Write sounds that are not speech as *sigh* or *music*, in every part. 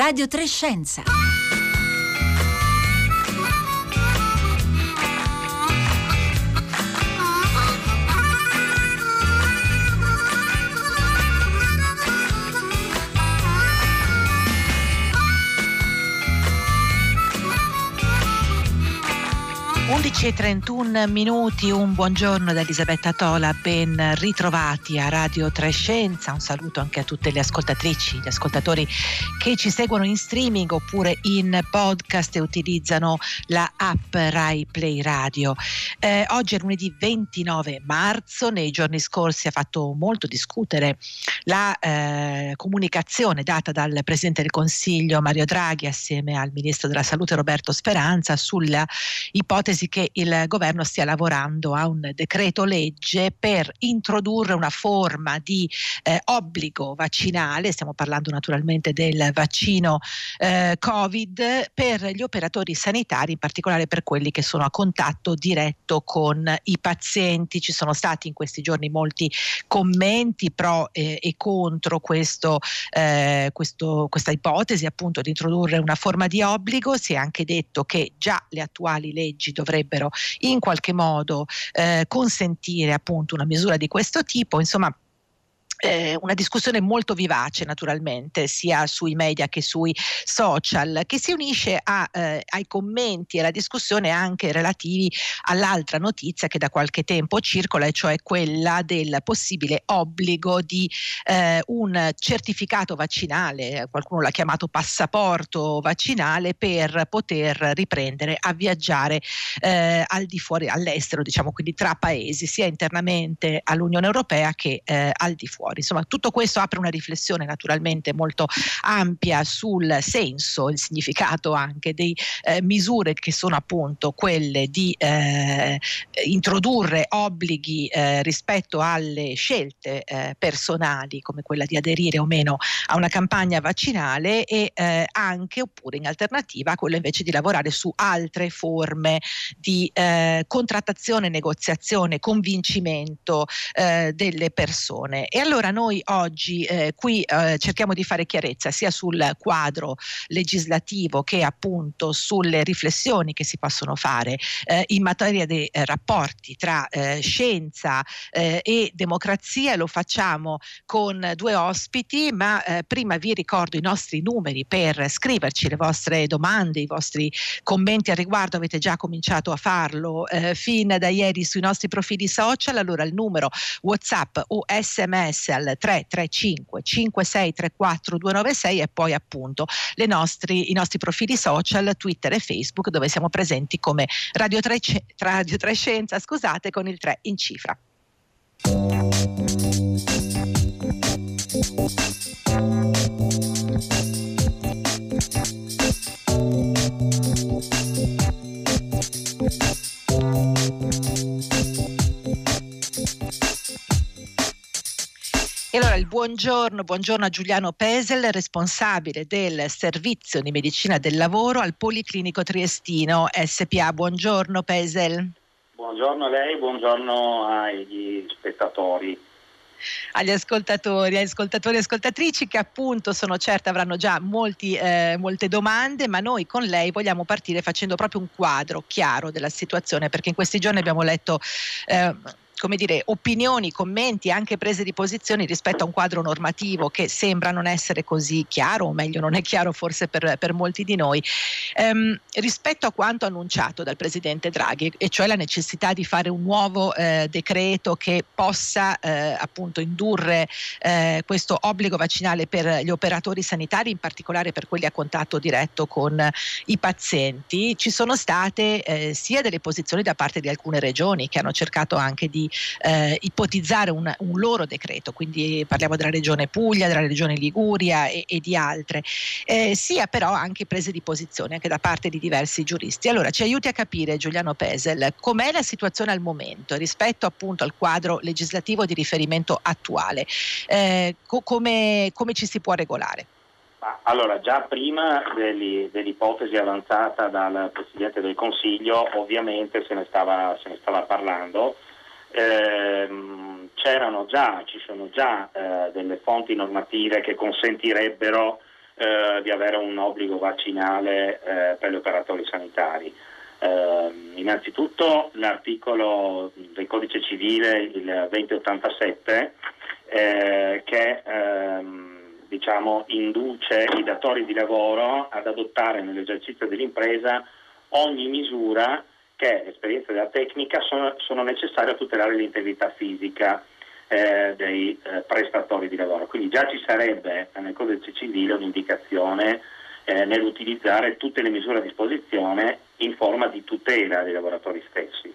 Radio Trescenza. 11.31 minuti, un buongiorno da Elisabetta Tola, ben ritrovati a Radio Trescenza, un saluto anche a tutte le ascoltatrici, gli ascoltatori che ci seguono in streaming oppure in podcast e utilizzano la app Rai Play Radio. Eh, oggi è lunedì 29 marzo, nei giorni scorsi ha fatto molto discutere la eh, comunicazione data dal Presidente del Consiglio Mario Draghi assieme al Ministro della Salute Roberto Speranza sulla ipotesi che il governo stia lavorando a un decreto legge per introdurre una forma di eh, obbligo vaccinale, stiamo parlando naturalmente del vaccino eh, Covid, per gli operatori sanitari, in particolare per quelli che sono a contatto diretto con i pazienti. Ci sono stati in questi giorni molti commenti pro eh, e contro questo, eh, questo, questa ipotesi appunto di introdurre una forma di obbligo. Si è anche detto che già le attuali leggi dovrebbero dovrebbero in qualche modo eh, consentire appunto una misura di questo tipo. Insomma, eh, una discussione molto vivace naturalmente sia sui media che sui social che si unisce a, eh, ai commenti e alla discussione anche relativi all'altra notizia che da qualche tempo circola e cioè quella del possibile obbligo di eh, un certificato vaccinale qualcuno l'ha chiamato passaporto vaccinale per poter riprendere a viaggiare eh, al di fuori all'estero diciamo quindi tra paesi sia internamente all'Unione Europea che eh, al di fuori fuori. Insomma, tutto questo apre una riflessione naturalmente molto ampia sul senso, il significato anche di eh, misure che sono appunto quelle di eh, introdurre obblighi eh, rispetto alle scelte eh, personali, come quella di aderire o meno a una campagna vaccinale e eh, anche oppure in alternativa quello invece di lavorare su altre forme di eh, contrattazione, negoziazione, convincimento delle persone. E allora allora noi oggi eh, qui eh, cerchiamo di fare chiarezza sia sul quadro legislativo che appunto sulle riflessioni che si possono fare eh, in materia di eh, rapporti tra eh, scienza eh, e democrazia. Lo facciamo con due ospiti, ma prima vi ricordo i nostri numeri per scriverci le vostre domande, i vostri commenti al riguardo. Avete già cominciato a farlo fin da ieri sui nostri profili social. Allora il numero WhatsApp o SMS al 335 5634 296 e poi appunto nostri, i nostri profili social Twitter e Facebook dove siamo presenti come Radio 3, Radio 3 Scienza scusate con il 3 in cifra. E allora il buongiorno, buongiorno a Giuliano Pesel, responsabile del servizio di medicina del lavoro al Policlinico Triestino SPA. Buongiorno Pesel. Buongiorno a lei, buongiorno agli spettatori agli ascoltatori, agli ascoltatori e ascoltatrici che appunto sono certa avranno già molti, eh, molte domande, ma noi con lei vogliamo partire facendo proprio un quadro chiaro della situazione perché in questi giorni abbiamo letto eh, come dire, opinioni, commenti, anche prese di posizioni rispetto a un quadro normativo che sembra non essere così chiaro, o meglio non è chiaro forse per, per molti di noi, ehm, rispetto a quanto annunciato dal Presidente Draghi, e cioè la necessità di fare un nuovo eh, decreto che possa eh, appunto indurre eh, questo obbligo vaccinale per gli operatori sanitari, in particolare per quelli a contatto diretto con i pazienti, ci sono state eh, sia delle posizioni da parte di alcune regioni che hanno cercato anche di eh, ipotizzare un, un, loro decreto, quindi parliamo della regione Puglia, della regione Liguria e, e di altre, eh, sia però anche prese di posizione anche da parte di diversi giuristi. Allora ci aiuti a capire Giuliano Pesel com'è la situazione al momento rispetto appunto al quadro legislativo di riferimento attuale, eh, co- come, come ci si può regolare? Allora, già prima dell'ipotesi avanzata dal Presidente del Consiglio, ovviamente se ne stava, se ne stava parlando, ehm, c'erano già, ci sono già eh, delle fonti normative che consentirebbero eh, di avere un obbligo vaccinale eh, per gli operatori sanitari. Eh, innanzitutto l'articolo del codice civile, il 2087, eh, che ehm, diciamo, induce i datori di lavoro ad adottare nell'esercizio dell'impresa ogni misura che, esperienza della tecnica, sono, sono necessarie a tutelare l'integrità fisica eh, dei eh, prestatori di lavoro. Quindi già ci sarebbe nel codice civile un'indicazione eh, nell'utilizzare tutte le misure a disposizione in forma di tutela dei lavoratori stessi.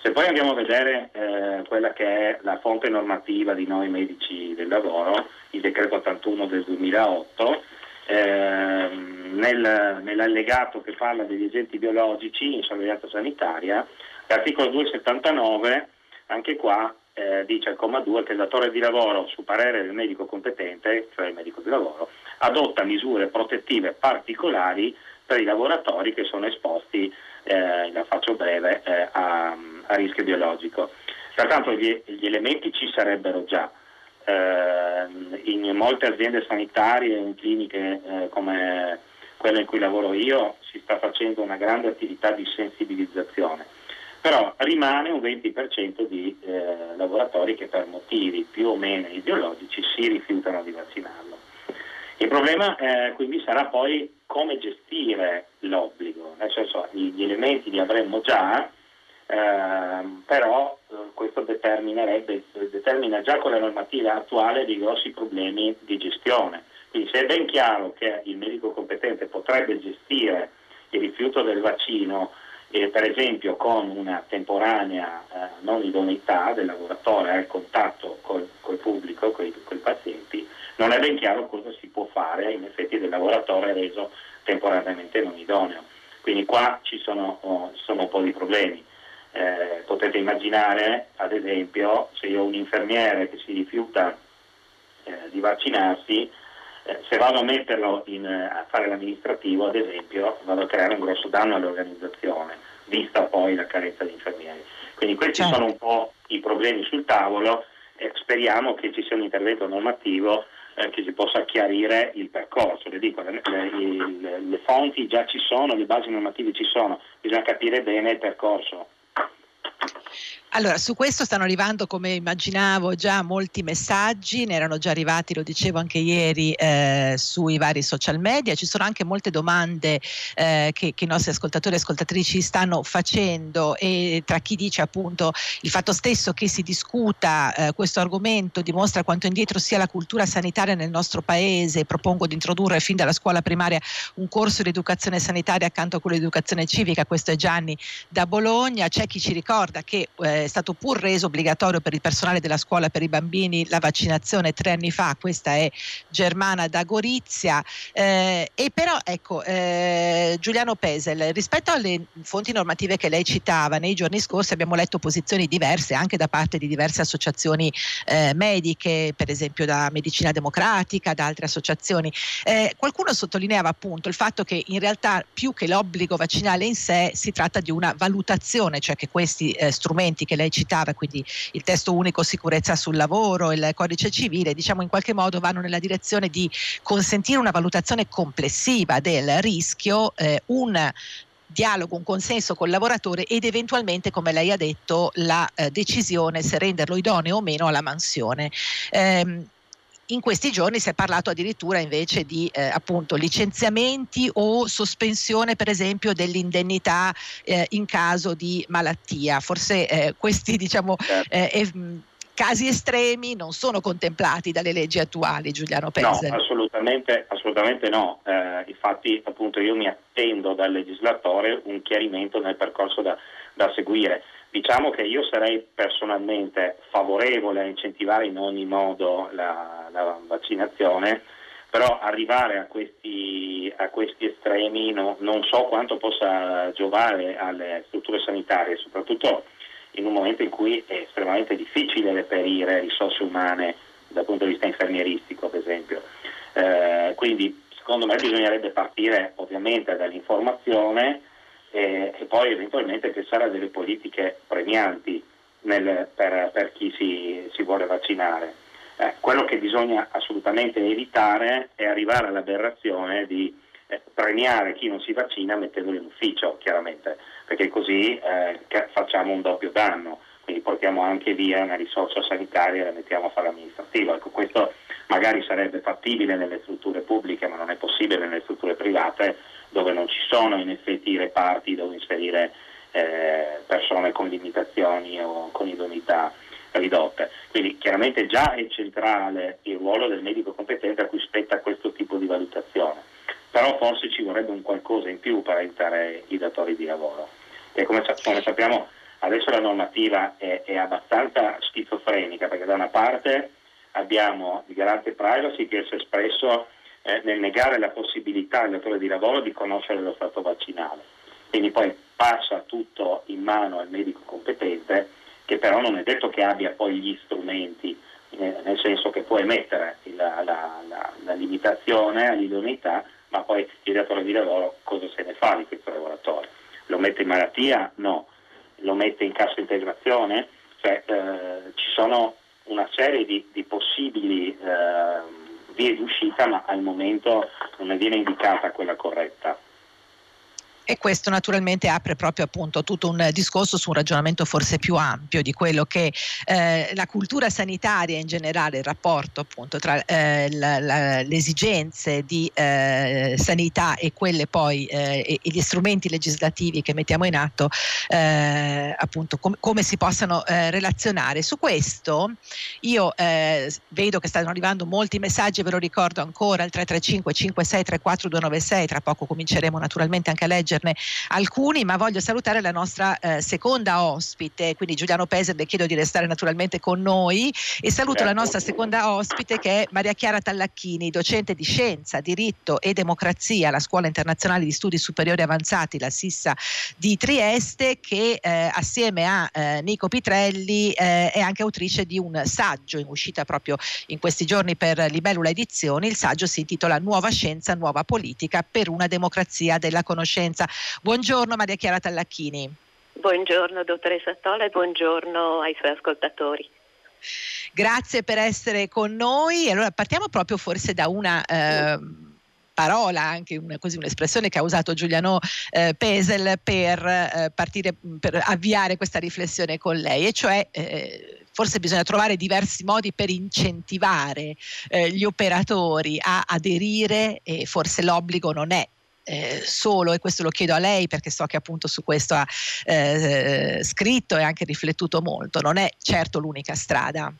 Se poi andiamo a vedere eh, quella che è la fonte normativa di noi medici del lavoro, il decreto 81 del 2008, eh, nel, nell'allegato che parla degli agenti biologici in sorveglianza sanitaria, l'articolo 279, anche qua eh, dice al comma 2 che il datore di lavoro, su parere del medico competente, cioè il medico di lavoro, adotta misure protettive particolari per i lavoratori che sono esposti, eh, la faccio breve, eh, a, a, rischio biologico. Pertanto gli, gli elementi ci sarebbero già. Eh, in molte aziende sanitarie, in cliniche eh, come quella in cui lavoro io, si sta facendo una grande attività di sensibilizzazione. Però rimane un 20% di eh, lavoratori che per motivi più o meno ideologici si rifiutano di vaccinarlo. Il problema eh, quindi sarà poi come gestire l'obbligo, nel senso gli elementi li avremmo già, eh, però questo determina già con la normativa attuale dei grossi problemi di gestione. Quindi se è ben chiaro che il medico competente potrebbe gestire il rifiuto del vaccino eh, per esempio con una temporanea eh, non idoneità del lavoratore al contatto col, col pubblico, con i pazienti, non è ben chiaro cosa si può fare in effetti del lavoratore reso temporaneamente non idoneo. Quindi qua ci sono, oh, sono un po' di problemi. Eh, potete immaginare, ad esempio, se io ho un infermiere che si rifiuta eh, di vaccinarsi, eh, se vado a metterlo in, eh, a fare l'amministrativo, ad esempio, vado a creare un grosso danno all'organizzazione, vista poi la carenza di infermieri. Quindi questi certo. sono un po' i problemi sul tavolo e speriamo che ci sia un intervento normativo eh, che si possa chiarire il percorso. Le, dico, le, le, le fonti già ci sono, le basi normative ci sono, bisogna capire bene il percorso. Allora, su questo stanno arrivando, come immaginavo, già molti messaggi, ne erano già arrivati, lo dicevo anche ieri, eh, sui vari social media. Ci sono anche molte domande eh, che, che, i nostri ascoltatori e ascoltatrici stanno facendo e tra chi dice appunto il fatto stesso che si discuta eh, questo argomento dimostra quanto indietro sia la cultura sanitaria nel nostro paese. Propongo di introdurre fin dalla scuola primaria un corso di educazione sanitaria accanto a quello di educazione civica. Questo è Gianni da Bologna. C'è chi ci ricorda che eh, è stato pur reso obbligatorio per il personale della scuola per i bambini la vaccinazione tre anni fa, questa è Germana da Gorizia, eh, e però ecco eh, Giuliano Pesel, rispetto alle fonti normative che lei citava, nei giorni scorsi abbiamo letto posizioni diverse anche da parte di diverse associazioni eh, mediche, per esempio da Medicina Democratica, da altre associazioni. Eh, qualcuno sottolineava appunto il fatto che in realtà più che l'obbligo vaccinale in sé si tratta di una valutazione, cioè che questi eh, strumenti che lei citava, quindi il testo unico sicurezza sul lavoro, il codice civile, diciamo in qualche modo vanno nella direzione di consentire una valutazione complessiva del rischio, eh, un dialogo, un consenso col lavoratore ed eventualmente, come lei ha detto, la eh, decisione se renderlo idoneo o meno alla mansione. Eh, in questi giorni si è parlato addirittura invece di eh, appunto licenziamenti o sospensione per esempio dell'indennità eh, in caso di malattia. Forse eh, questi diciamo certo. eh, casi estremi non sono contemplati dalle leggi attuali, Giuliano Pesce. No, assolutamente, assolutamente no. Eh, infatti appunto io mi attendo dal legislatore un chiarimento nel percorso da, da seguire. Diciamo che io sarei personalmente favorevole a incentivare in ogni modo la, la vaccinazione, però arrivare a questi, a questi estremi no, non so quanto possa giovare alle strutture sanitarie, soprattutto in un momento in cui è estremamente difficile reperire risorse umane dal punto di vista infermieristico, ad esempio. Eh, quindi secondo me bisognerebbe partire ovviamente dall'informazione e, e poi eventualmente pensare a delle politiche premianti nel, per, per, chi si, si, vuole vaccinare. Eh, quello che bisogna assolutamente evitare è arrivare all'aberrazione di eh, premiare chi non si vaccina mettendolo in ufficio, chiaramente, perché così eh, facciamo un doppio danno, quindi portiamo anche via una risorsa sanitaria e la mettiamo a fare amministrativo. Ecco, questo magari sarebbe fattibile nelle strutture pubbliche, ma non è possibile nelle strutture private dove non ci sono in effetti reparti dove inserire eh, persone con limitazioni o con idoneità ridotte. Quindi chiaramente già è centrale il ruolo del medico competente a cui spetta questo tipo di valutazione, però forse ci vorrebbe un qualcosa in più per aiutare i datori di lavoro. E come, come sappiamo adesso la normativa è, è, abbastanza schizofrenica perché da una parte abbiamo il garante privacy che si è espresso eh, nel negare la possibilità al datore di lavoro di conoscere lo stato vaccinale, quindi poi passa tutto in mano al medico competente che però non è detto che abbia poi gli strumenti, eh, nel senso che può emettere la, la, la, la limitazione all'idoneità, ma poi il datore di lavoro cosa se ne fa di questo lavoratore? Lo mette in malattia? No. Lo mette in cassa integrazione? Cioè, eh, ci sono una serie di, di possibili eh, vie d'uscita, ma al momento non ne viene indicata quella corretta. E questo naturalmente apre proprio appunto tutto un discorso su un ragionamento forse più ampio di quello che eh, la cultura sanitaria in generale, il rapporto appunto tra eh, la, la, le esigenze di eh, sanità e quelle poi eh, e, e, gli strumenti legislativi che mettiamo in atto, eh, appunto com- come si possano eh, relazionare. Su questo io vedo che stanno arrivando molti messaggi, ve lo ricordo ancora, al 335 5634 296, tra poco cominceremo naturalmente anche a leggere leggerne alcuni, ma voglio salutare la nostra eh, seconda ospite, quindi Giuliano Pese, le chiedo di restare naturalmente con noi e saluto certo. la nostra seconda ospite che è Maria Chiara Tallacchini, docente di scienza, diritto e democrazia alla Scuola Internazionale di Studi Superiori Avanzati, la Sissa di Trieste, che eh, assieme a eh, Nico Pitrelli eh, è anche autrice di un saggio in uscita proprio in questi giorni per Libellula Edizioni. Il saggio si intitola Nuova scienza, nuova politica per una democrazia della conoscenza. Piacenza. Buongiorno Maria Chiara Tallacchini. Buongiorno dottoressa Tola e buongiorno ai suoi ascoltatori. Grazie per essere con noi. Allora partiamo proprio forse da una... Eh, parola, anche una, così, un'espressione che ha usato Giuliano eh, Pesel per, eh, partire, per avviare questa riflessione con lei, e cioè eh, forse bisogna trovare diversi modi per incentivare eh, gli operatori a aderire e forse l'obbligo non è eh, solo, e questo lo chiedo a lei perché so che appunto su questo ha eh, scritto e anche riflettuto molto, non è certo l'unica strada.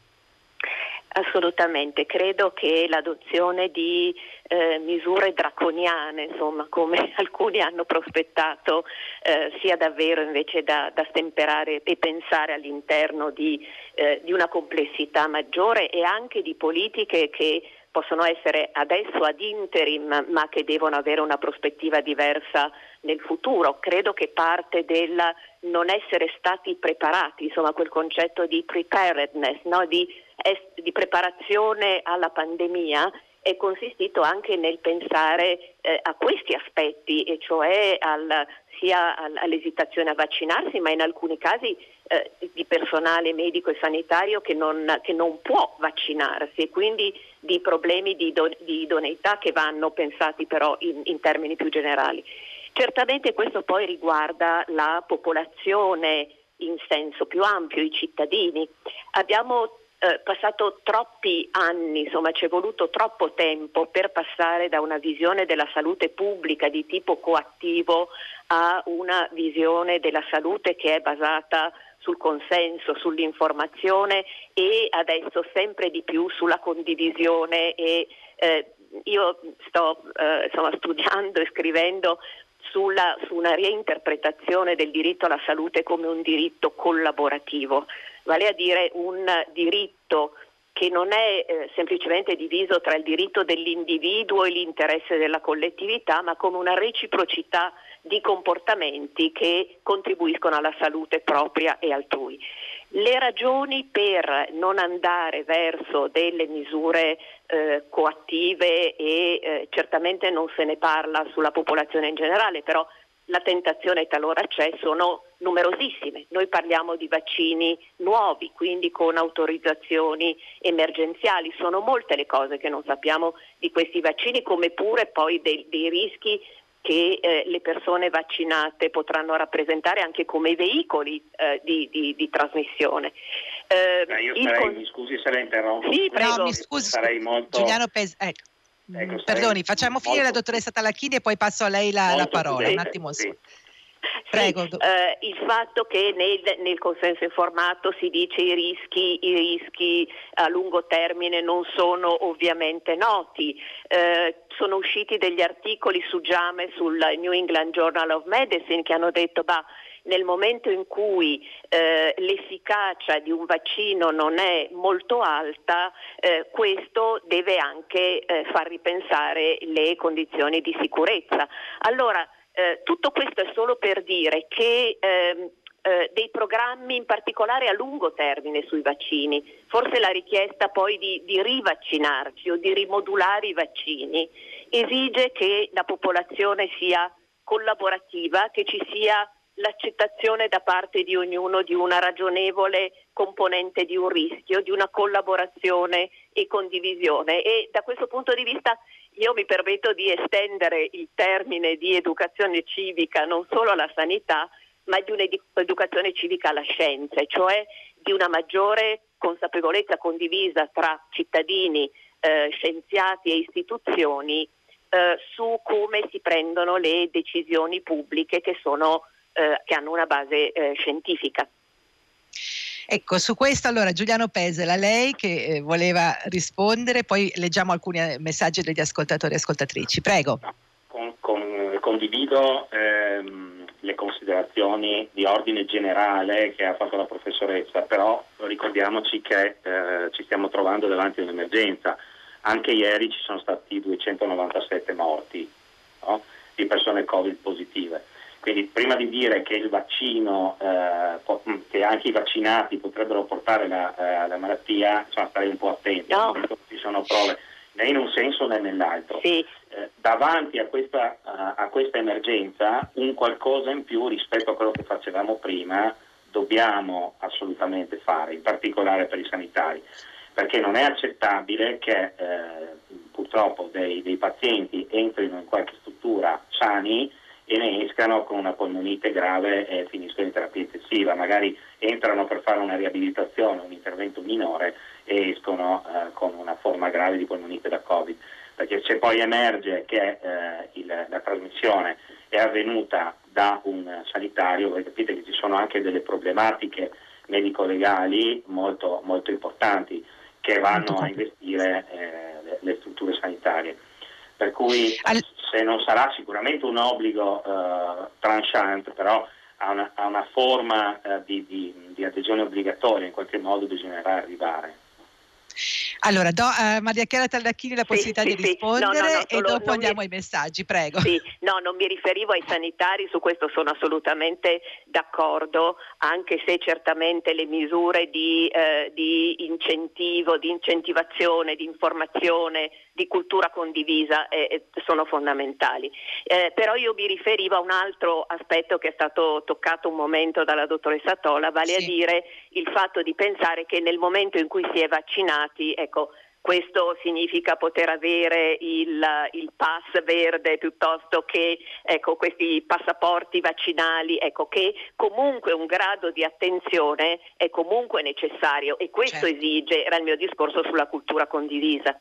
Assolutamente, credo che l'adozione di eh, misure draconiane, insomma, come *laughs* alcuni hanno prospettato, eh, sia davvero invece da, da, stemperare e pensare all'interno di, eh, di una complessità maggiore e anche di politiche che possono essere adesso ad interim ma che devono avere una prospettiva diversa nel futuro. Credo che parte del non essere stati preparati, insomma quel concetto di preparedness, no? di, di preparazione alla pandemia è consistito anche nel pensare eh, a questi aspetti, e cioè al, sia all'esitazione a vaccinarsi, ma in alcuni casi eh, di personale medico e sanitario che non, che non, può vaccinarsi e quindi di problemi di, do, di idoneità che vanno pensati però in, in termini più generali. Certamente questo poi riguarda la popolazione in senso più ampio, i cittadini. Abbiamo eh, passato troppi anni, insomma ci è voluto troppo tempo per passare da una visione della salute pubblica di tipo coattivo a una visione della salute che è basata sul consenso, sull'informazione e adesso sempre di più sulla condivisione e eh, io sto eh, insomma, studiando e scrivendo sulla, su una reinterpretazione del diritto alla salute come un diritto collaborativo, vale a dire un diritto che non è eh, semplicemente diviso tra il diritto dell'individuo e l'interesse della collettività, ma come una reciprocità di comportamenti che contribuiscono alla salute propria e altrui. Le ragioni per non andare verso delle misure eh, coattive e eh, certamente non se ne parla sulla popolazione in generale, però la tentazione talora c'è, sono numerosissime. Noi parliamo di vaccini nuovi, quindi con autorizzazioni emergenziali. Sono molte le cose che non sappiamo di questi vaccini, come pure poi dei, dei rischi che eh, le persone vaccinate potranno rappresentare anche come veicoli eh, di, di, di, trasmissione. Eh, io sarei, con... mi scusi se la interrompo. Sì, prego. No, mi scusi, sarei molto... Giuliano Pes- ecco. ecco Perdoni, facciamo finire molto... la dottoressa Talacchini e poi passo a lei la, la parola. Un attimo sì. Prego. Sì, eh, il fatto che nel, nel, consenso informato si dice i rischi, i rischi a lungo termine non sono ovviamente noti. Eh, sono usciti degli articoli su Giame sul New England Journal of Medicine che hanno detto bah, nel momento in cui eh, l'efficacia di un vaccino non è molto alta, eh, questo deve anche eh, far ripensare le condizioni di sicurezza. Allora, eh, tutto questo è solo per dire che ehm, eh, dei programmi in particolare a lungo termine sui vaccini, forse la richiesta poi di, di rivaccinarci o di rimodulare i vaccini esige che la popolazione sia collaborativa, che ci sia l'accettazione da parte di ognuno di una ragionevole componente di un rischio, di una collaborazione e condivisione. E da questo punto di vista io mi permetto di estendere il termine di educazione civica non solo alla sanità, ma di un'educazione civica alla scienza, cioè di una maggiore consapevolezza condivisa tra cittadini, eh, scienziati e istituzioni eh, su come si prendono le decisioni pubbliche che, sono, eh, che hanno una base eh, scientifica. Ecco, su questo allora Giuliano Pesela, lei che eh, voleva rispondere, poi leggiamo alcuni eh, messaggi degli ascoltatori e ascoltatrici. Prego. Con, con, condivido ehm, le considerazioni di ordine generale che ha fatto la professoressa, però ricordiamoci che eh, ci stiamo trovando davanti a un'emergenza. Anche ieri ci sono stati 297 morti no? di persone Covid positive quindi prima di dire che il vaccino, eh, mm, che anche i vaccinati potrebbero portare la, eh, la malattia, insomma starei un po' attenti, no. ci sono prove né in un senso né nell'altro. Sì. Eh, davanti a questa, a questa emergenza un qualcosa in più rispetto a quello che facevamo prima dobbiamo assolutamente fare, in particolare per i sanitari, perché non è accettabile che eh, purtroppo dei, dei pazienti entrino in qualche struttura sani e ne escano con una polmonite grave e finiscono in terapia intensiva, magari entrano per fare una riabilitazione, un intervento minore e escono eh, con una forma grave di polmonite da Covid, perché se poi emerge che eh, il, la trasmissione è avvenuta da un sanitario, voi capite che ci sono anche delle problematiche medico-legali molto, molto importanti che vanno a investire eh, le, le strutture sanitarie. Per cui se non sarà sicuramente un obbligo eh, tranchant, però ha una, ha una forma eh, di, di, di adesione obbligatoria, in qualche modo bisognerà arrivare. Allora, do a Maria Chiara Tallacchini la possibilità sì, di rispondere no, no, no, e dopo andiamo mi... ai messaggi, prego. Sì, no, non mi riferivo ai sanitari, su questo sono assolutamente d'accordo, anche se certamente le misure di, eh, di incentivo, di incentivazione, di informazione, di cultura condivisa eh, eh, sono fondamentali. Eh, però io mi riferivo a un altro aspetto che è stato toccato un momento dalla dottoressa Tola, vale sì. a dire il fatto di pensare che nel momento in cui si è vaccinati, ecco, questo significa poter avere il, il pass verde piuttosto che ecco, questi passaporti vaccinali, ecco, che comunque un grado di attenzione è comunque necessario e questo certo. esige, era il mio discorso sulla cultura condivisa.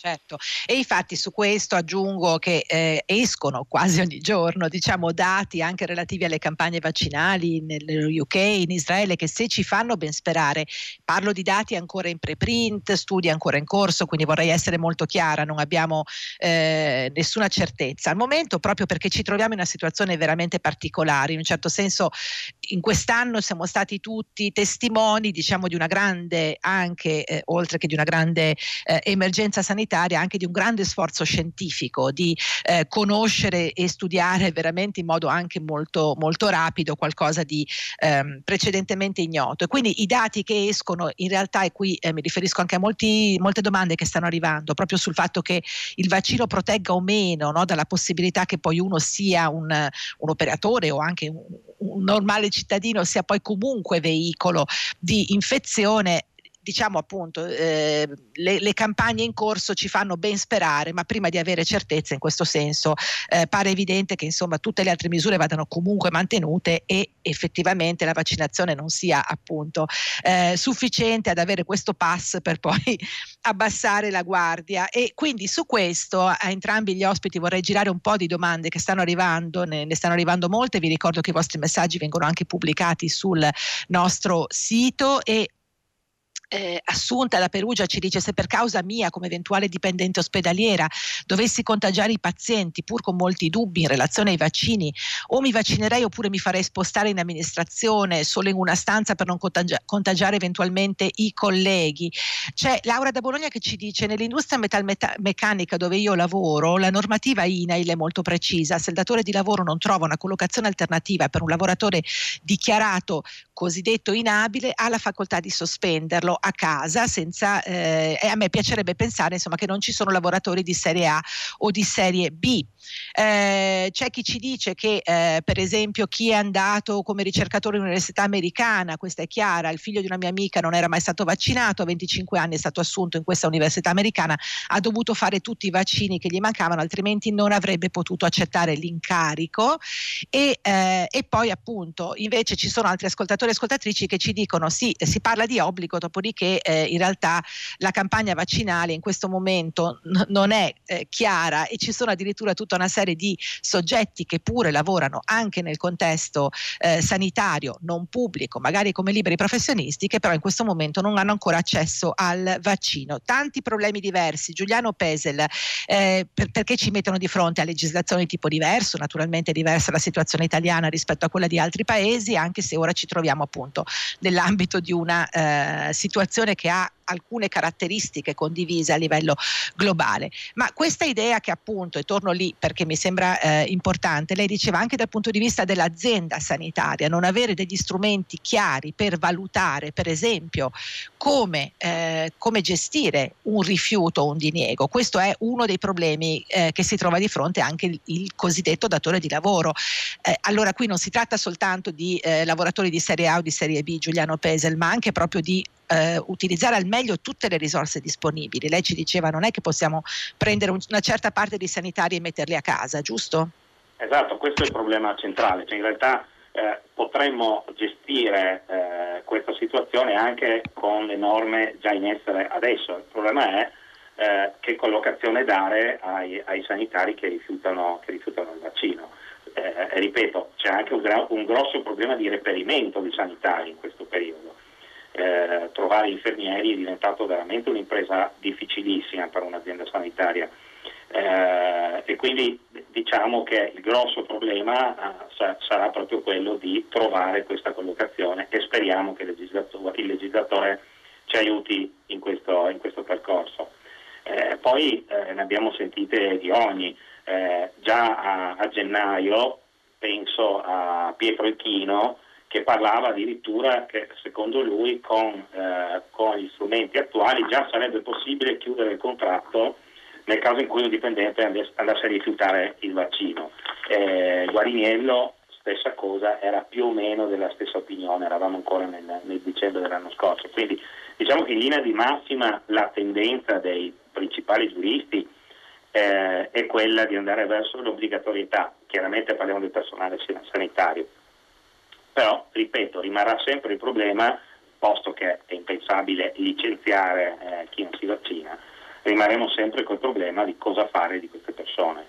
Certo, e infatti su questo aggiungo che eh, escono quasi ogni giorno diciamo, dati anche relativi alle campagne vaccinali nello UK, in Israele, che se ci fanno ben sperare, parlo di dati ancora in preprint, studi ancora in corso, quindi vorrei essere molto chiara, non abbiamo eh, nessuna certezza. Al momento proprio perché ci troviamo in una situazione veramente particolare, in un certo senso in quest'anno siamo stati tutti testimoni diciamo, di una grande, anche eh, oltre che di una grande eh, emergenza sanitaria, sanitaria anche di un grande sforzo scientifico, di eh, conoscere e studiare veramente in modo anche molto, molto rapido qualcosa di ehm, precedentemente ignoto. E quindi i dati che escono in realtà, e qui eh, mi riferisco anche a molti, molte domande che stanno arrivando, proprio sul fatto che il vaccino protegga o meno no, dalla possibilità che poi uno sia un, un operatore o anche un, un normale cittadino sia poi comunque veicolo di infezione diciamo appunto eh, le, le, campagne in corso ci fanno ben sperare, ma prima di avere certezza in questo senso eh, pare evidente che insomma tutte le altre misure vadano comunque mantenute e effettivamente la vaccinazione non sia appunto eh, sufficiente ad avere questo pass per poi *laughs* abbassare la guardia. E quindi su questo a entrambi gli ospiti vorrei girare un po' di domande che stanno arrivando, ne, ne stanno arrivando molte, vi ricordo che i vostri messaggi vengono anche pubblicati sul nostro sito e eh, Assunta da Perugia ci dice se per causa mia come eventuale dipendente ospedaliera dovessi contagiare i pazienti pur con molti dubbi in relazione ai vaccini o mi vaccinerei oppure mi farei spostare in amministrazione solo in una stanza per non contagia- contagiare eventualmente i colleghi. C'è Laura da Bologna che ci dice nell'industria metalmeccanica dove io lavoro la normativa INAIL è molto precisa, se il datore di lavoro non trova una collocazione alternativa per un lavoratore dichiarato cosiddetto inabile ha la facoltà di sospenderlo a casa senza, eh, e a me piacerebbe pensare insomma, che non ci sono lavoratori di serie A o di serie B. Eh, c'è chi ci dice che eh, per esempio chi è andato come ricercatore in università americana, questa è chiara, il figlio di una mia amica non era mai stato vaccinato, a 25 anni è stato assunto in questa università americana, ha dovuto fare tutti i vaccini che gli mancavano, altrimenti non avrebbe potuto accettare l'incarico e, eh, e poi appunto invece ci sono altri ascoltatori e ascoltatrici che ci dicono sì, si parla di obbligo, dopodiché eh, in realtà la campagna vaccinale in questo momento n- non è eh, chiara e ci sono addirittura tutta una serie di soggetti che pure lavorano anche nel contesto eh, sanitario non pubblico, magari come liberi professionisti, che però in questo momento non hanno ancora accesso al vaccino. Tanti problemi diversi. Giuliano Pesel, eh, per, perché ci mettono di fronte a legislazioni di tipo diverso? Naturalmente diversa la situazione italiana rispetto a quella di altri paesi, anche se ora ci troviamo appunto nell'ambito di una eh, situazione che ha alcune caratteristiche condivise a livello globale. Ma questa idea che appunto, e torno lì perché mi sembra eh, importante, lei diceva anche dal punto di vista dell'azienda sanitaria, non avere degli strumenti chiari per valutare, per esempio, come, eh, come gestire un rifiuto o un diniego. Questo è uno dei problemi eh, che si trova di fronte anche il, il cosiddetto datore di lavoro. Eh, allora qui non si tratta soltanto di eh, lavoratori di serie A o di serie B, Giuliano Pesel, ma anche proprio di eh, utilizzare al meglio tutte le risorse disponibili. Lei ci diceva non è che possiamo prendere un, una certa parte dei sanitari e metterli a casa, giusto? Esatto, questo è il problema centrale, cioè in realtà eh, potremmo gestire eh, questa situazione anche con le norme già in essere adesso. Il problema è eh, che collocazione dare ai, ai sanitari che rifiutano, che rifiutano, il vaccino. Eh, ripeto, c'è anche un, un grosso problema di reperimento di sanitari in questo periodo eh, trovare infermieri è diventato veramente un'impresa difficilissima per un'azienda sanitaria. Eh, e quindi diciamo che il grosso problema eh, sa- sarà proprio quello di trovare questa collocazione e speriamo che il legislatore, il legislatore ci aiuti in questo, in questo percorso. Eh, poi eh, ne abbiamo sentite di ogni, eh, già a, a gennaio penso a Pietro Ichino che parlava addirittura che secondo lui con, eh, con, gli strumenti attuali già sarebbe possibile chiudere il contratto nel caso in cui un dipendente andasse a rifiutare il vaccino. Eh, Guariniello, stessa cosa, era più o meno della stessa opinione, eravamo ancora nel, nel dicembre dell'anno scorso. Quindi diciamo che in linea di massima la tendenza dei principali giuristi eh, è quella di andare verso l'obbligatorietà, chiaramente parliamo del personale sanitario però, ripeto, rimarrà sempre il problema, posto che è impensabile licenziare eh, chi non si vaccina, rimarremo sempre col problema di cosa fare di queste persone.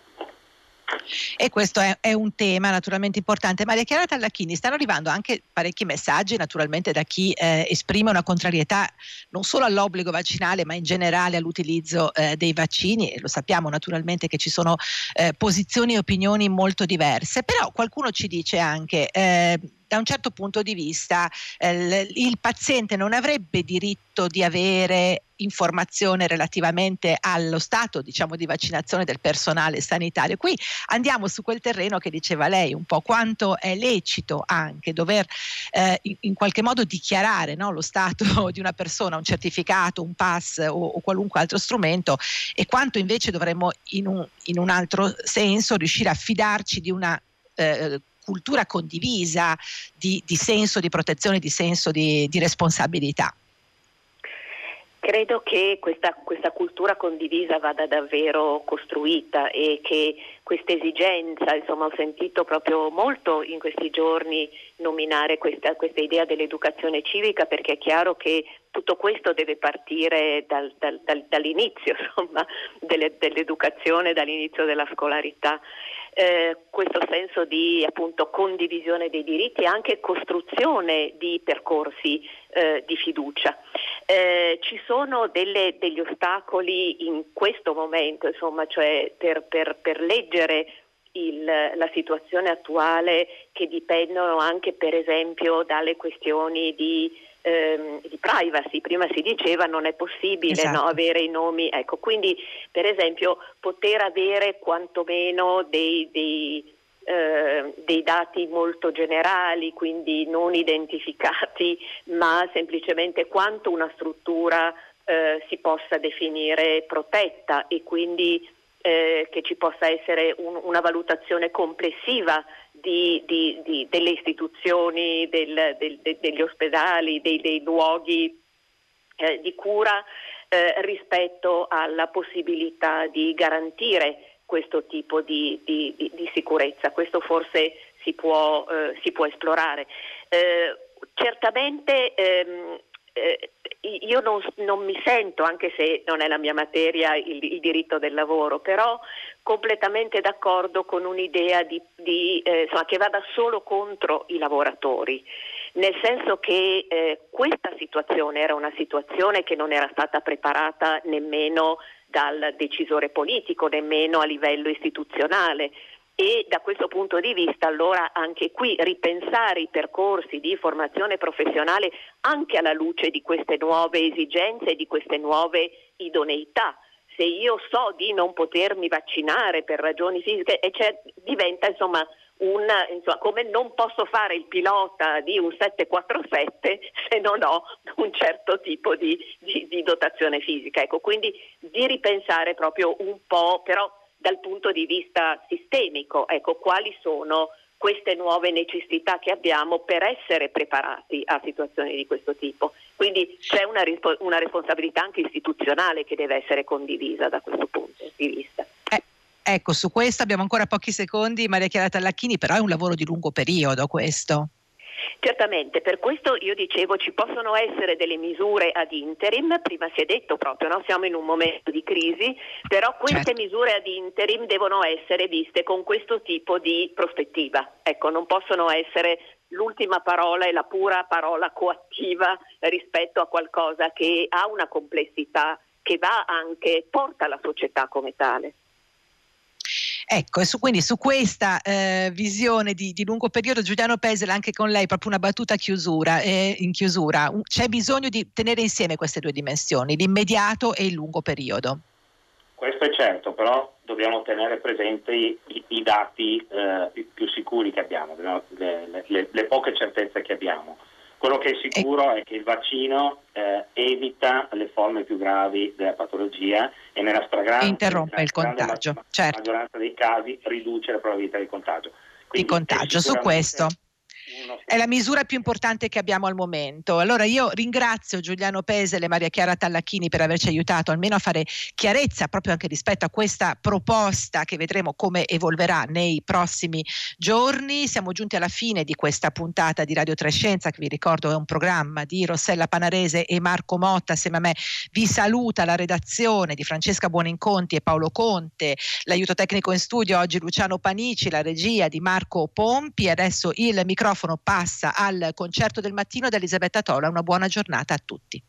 E questo è, è, un tema naturalmente importante. Maria Chiara Tallacchini, stanno arrivando anche parecchi messaggi naturalmente da chi eh, esprime una contrarietà non solo all'obbligo vaccinale ma in generale all'utilizzo eh, dei vaccini. Lo sappiamo naturalmente che ci sono eh, posizioni e opinioni molto diverse, però qualcuno ci dice anche eh, da un certo punto di vista eh, il paziente non avrebbe diritto di avere informazione relativamente allo stato diciamo, di vaccinazione del personale sanitario. Qui andiamo su quel terreno che diceva lei un po' quanto è lecito anche dover eh, in, qualche modo dichiarare no, lo stato *laughs* di una persona, un certificato, un pass o, o qualunque altro strumento e quanto invece dovremmo in un, in un altro senso riuscire a fidarci di una eh, cultura condivisa di, di, senso di protezione, di senso di, di responsabilità. Credo che questa, questa, cultura condivisa vada davvero costruita e che questa esigenza, insomma ho sentito proprio molto in questi giorni nominare questa, questa idea dell'educazione civica perché è chiaro che tutto questo deve partire dal, dal, dal, dall'inizio *laughs* insomma, delle, dell'educazione, dall'inizio della scolarità. Eh, questo senso di appunto, condivisione dei diritti e anche costruzione di percorsi eh, di fiducia. Eh, ci sono delle, degli ostacoli in questo momento, insomma, cioè per, per, per leggere il, la situazione attuale che dipendono anche per esempio dalle questioni di, ehm, di privacy. Prima si diceva non è possibile esatto. no, avere i nomi, ecco, quindi per esempio poter avere quantomeno dei, dei eh, dei dati molto generali, quindi non identificati, *laughs* ma semplicemente quanto una struttura eh, si possa definire protetta e quindi eh, che ci possa essere un, una valutazione complessiva di, di, di, delle istituzioni, del, del, de, degli ospedali, dei, dei luoghi eh, di cura eh, rispetto alla possibilità di garantire questo tipo di, sicurezza. Questo forse si può, eh, si può esplorare. Eh, certamente ehm, eh, io non, non, mi sento, anche se non è la mia materia, il, il diritto del lavoro, però completamente d'accordo con un'idea di, di, eh, insomma, che vada solo contro i lavoratori, nel senso che eh, questa situazione era una situazione che non era stata preparata nemmeno dal decisore politico, nemmeno a livello istituzionale. E da questo punto di vista allora anche qui ripensare i percorsi di formazione professionale anche alla luce di queste nuove esigenze e di queste nuove idoneità se io so di non potermi vaccinare per ragioni fisiche, diventa insomma un, insomma, come non posso fare il pilota di un 747 se non ho un certo tipo di, di, di dotazione fisica. Ecco, quindi di ripensare proprio un po', però dal punto di vista sistemico, ecco, quali sono queste nuove necessità che abbiamo per essere preparati a situazioni di questo tipo. Quindi c'è una, una responsabilità anche istituzionale che deve essere condivisa da questo punto di vista. Eh, ecco, su questo abbiamo ancora pochi secondi, Maria Chiara Tallacchini, però è un lavoro di lungo periodo questo. Certamente, per questo io dicevo ci possono essere delle misure ad interim, prima si è detto proprio, no? siamo in un momento di crisi, però queste certo. misure ad interim devono essere viste con questo tipo di prospettiva, ecco, non possono essere l'ultima parola e la pura parola coattiva rispetto a qualcosa che ha una complessità che va anche, porta la società come tale. Ecco, su, quindi su questa eh, visione di, di, lungo periodo, Giuliano Pesel, anche con lei proprio una battuta chiusura, eh, in chiusura, c'è bisogno di tenere insieme queste due dimensioni, l'immediato e il lungo periodo. Questo è certo, però dobbiamo tenere presenti i, i dati eh, più sicuri che abbiamo, le, le, le poche certezze che abbiamo. Quello che è sicuro è che il vaccino eh, evita le forme più gravi della patologia e nella stragrande interrompe il contagio, certo. maggioranza dei casi riduce la probabilità di contagio. Quindi di contagio, su questo è la misura più importante che abbiamo al momento. Allora io ringrazio Giuliano Pesele e Maria Chiara Tallacchini per averci aiutato almeno a fare chiarezza proprio anche rispetto a questa proposta che vedremo come evolverà nei prossimi giorni. Siamo giunti alla fine di questa puntata di Radio Trescenza che vi ricordo è un programma di Rossella Panarese e Marco Motta. Assieme a me vi saluta la redazione di Francesca Buoninconti e Paolo Conte, l'aiuto tecnico in studio oggi Luciano Panici, la regia di Marco Pompi. Adesso il microfono passa al concerto del mattino da Elisabetta Tola. Una buona giornata a tutti.